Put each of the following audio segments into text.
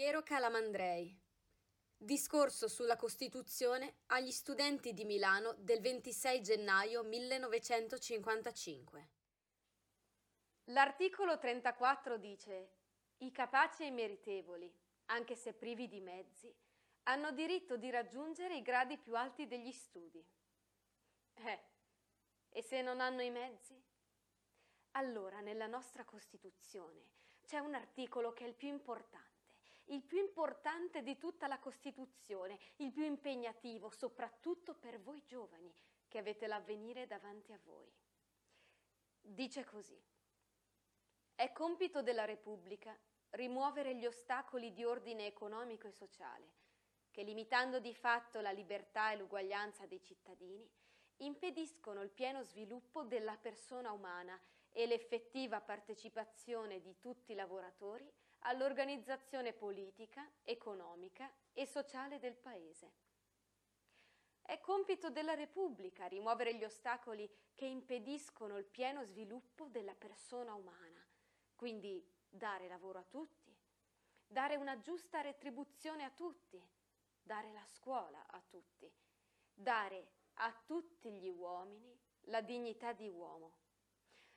Piero Calamandrei. Discorso sulla Costituzione agli studenti di Milano del 26 gennaio 1955. L'articolo 34 dice I capaci e i meritevoli, anche se privi di mezzi, hanno diritto di raggiungere i gradi più alti degli studi. Eh, e se non hanno i mezzi? Allora, nella nostra Costituzione c'è un articolo che è il più importante, il più importante di tutta la Costituzione, il più impegnativo, soprattutto per voi giovani che avete l'avvenire davanti a voi. Dice così. È compito della Repubblica rimuovere gli ostacoli di ordine economico e sociale che, limitando di fatto la libertà e l'uguaglianza dei cittadini, impediscono il pieno sviluppo della persona umana e l'effettiva partecipazione di tutti i lavoratori all'organizzazione politica, economica e sociale del Paese. È compito della Repubblica rimuovere gli ostacoli che impediscono il pieno sviluppo della persona umana, quindi dare lavoro a tutti, dare una giusta retribuzione a tutti, dare la scuola a tutti, dare a tutti gli uomini la dignità di uomo.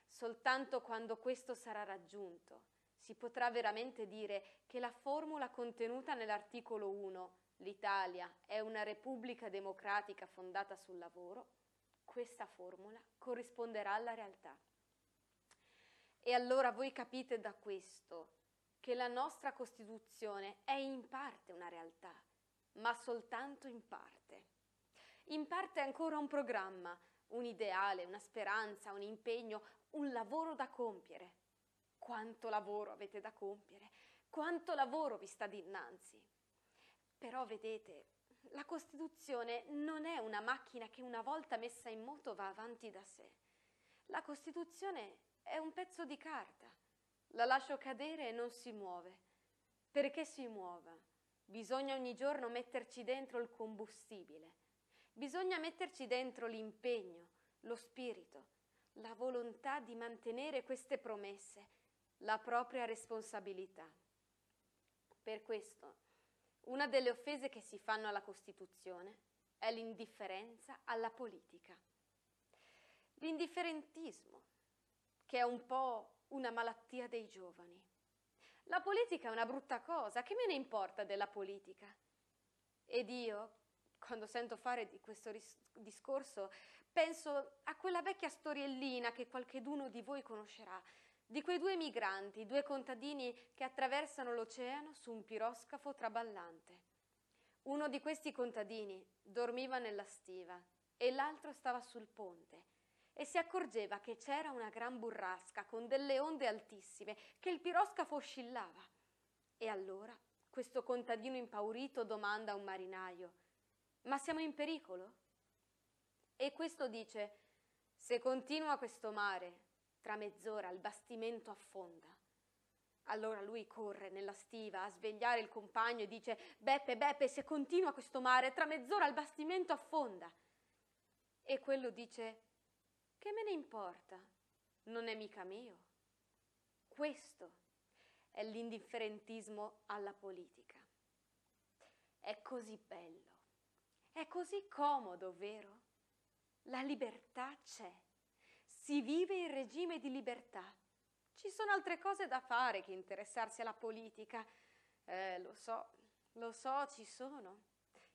Soltanto quando questo sarà raggiunto si potrà veramente dire che la formula contenuta nell'articolo 1, l'Italia è una repubblica democratica fondata sul lavoro, questa formula corrisponderà alla realtà. E allora voi capite da questo che la nostra Costituzione è in parte una realtà, ma soltanto in parte. In parte è ancora un programma, un ideale, una speranza, un impegno, un lavoro da compiere. Quanto lavoro avete da compiere, quanto lavoro vi sta dinanzi. Però vedete, la Costituzione non è una macchina che una volta messa in moto va avanti da sé. La Costituzione è un pezzo di carta. La lascio cadere e non si muove. Perché si muova? Bisogna ogni giorno metterci dentro il combustibile Bisogna metterci dentro l'impegno, lo spirito, la volontà di mantenere queste promesse, la propria responsabilità. Per questo, una delle offese che si fanno alla Costituzione è l'indifferenza alla politica. L'indifferentismo, che è un po' una malattia dei giovani. La politica è una brutta cosa, che me ne importa della politica? Ed io, quando sento fare di questo ris- discorso, penso a quella vecchia storiellina che qualcheduno di voi conoscerà, di quei due migranti, due contadini che attraversano l'oceano su un piroscafo traballante. Uno di questi contadini dormiva nella stiva e l'altro stava sul ponte e si accorgeva che c'era una gran burrasca con delle onde altissime, che il piroscafo oscillava. E allora questo contadino impaurito domanda a un marinaio ma siamo in pericolo? E questo dice, se continua questo mare, tra mezz'ora il bastimento affonda. Allora lui corre nella stiva a svegliare il compagno e dice, Beppe, Beppe, se continua questo mare, tra mezz'ora il bastimento affonda. E quello dice, che me ne importa? Non è mica mio. Questo è l'indifferentismo alla politica. È così bello è così comodo, vero? La libertà c'è. Si vive in regime di libertà. Ci sono altre cose da fare che interessarsi alla politica. Eh, lo so, lo so, ci sono.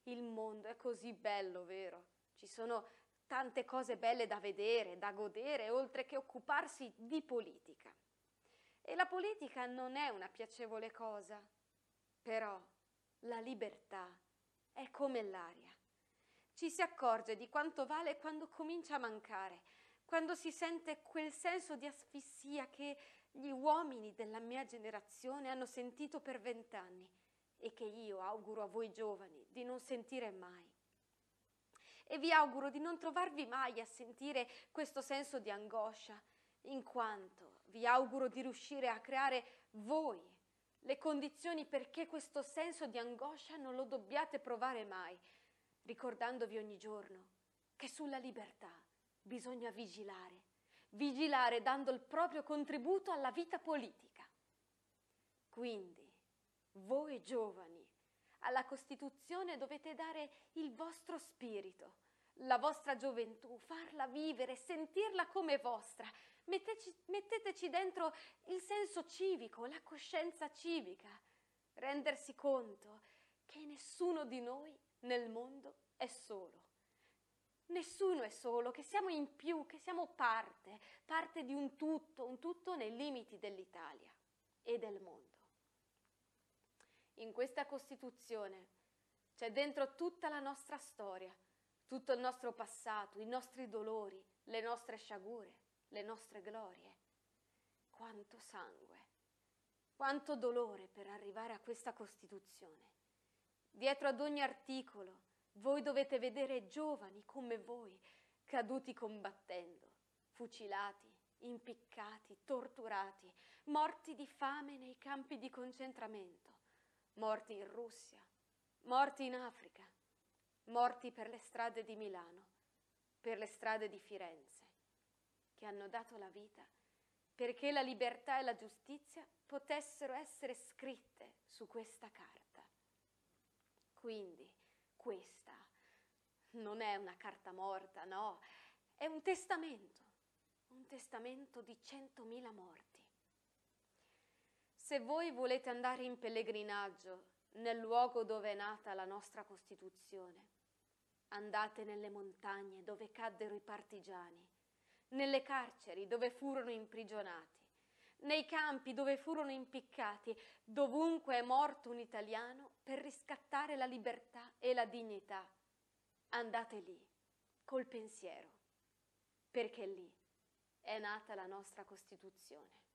Il mondo è così bello, vero? Ci sono tante cose belle da vedere, da godere, oltre che occuparsi di politica. E la politica non è una piacevole cosa, però la libertà è come l'aria ci si accorge di quanto vale quando comincia a mancare, quando si sente quel senso di asfissia che gli uomini della mia generazione hanno sentito per vent'anni e che io auguro a voi giovani di non sentire mai. E vi auguro di non trovarvi mai a sentire questo senso di angoscia, in quanto vi auguro di riuscire a creare voi le condizioni perché questo senso di angoscia non lo dobbiate provare mai, ricordandovi ogni giorno che sulla libertà bisogna vigilare, vigilare dando il proprio contributo alla vita politica. Quindi voi giovani, alla Costituzione dovete dare il vostro spirito, la vostra gioventù, farla vivere, sentirla come vostra. Metteteci, metteteci dentro il senso civico, la coscienza civica, rendersi conto che nessuno di noi nel mondo è solo. Nessuno è solo, che siamo in più, che siamo parte, parte di un tutto, un tutto nei limiti dell'Italia e del mondo. In questa Costituzione c'è dentro tutta la nostra storia, tutto il nostro passato, i nostri dolori, le nostre sciagure, le nostre glorie. Quanto sangue, quanto dolore per arrivare a questa Costituzione. Dietro ad ogni articolo voi dovete vedere giovani come voi, caduti combattendo, fucilati, impiccati, torturati, morti di fame nei campi di concentramento, morti in Russia, morti in Africa, morti per le strade di Milano, per le strade di Firenze, che hanno dato la vita perché la libertà e la giustizia potessero essere scritte su questa carta. Quindi questa non è una carta morta, no, è un testamento, un testamento di centomila morti. Se voi volete andare in pellegrinaggio nel luogo dove è nata la nostra Costituzione, andate nelle montagne dove caddero i partigiani, nelle carceri dove furono imprigionati, nei campi dove furono impiccati, dovunque è morto un italiano per riscattare la libertà e la dignità. Andate lì, col pensiero, perché lì è nata la nostra Costituzione.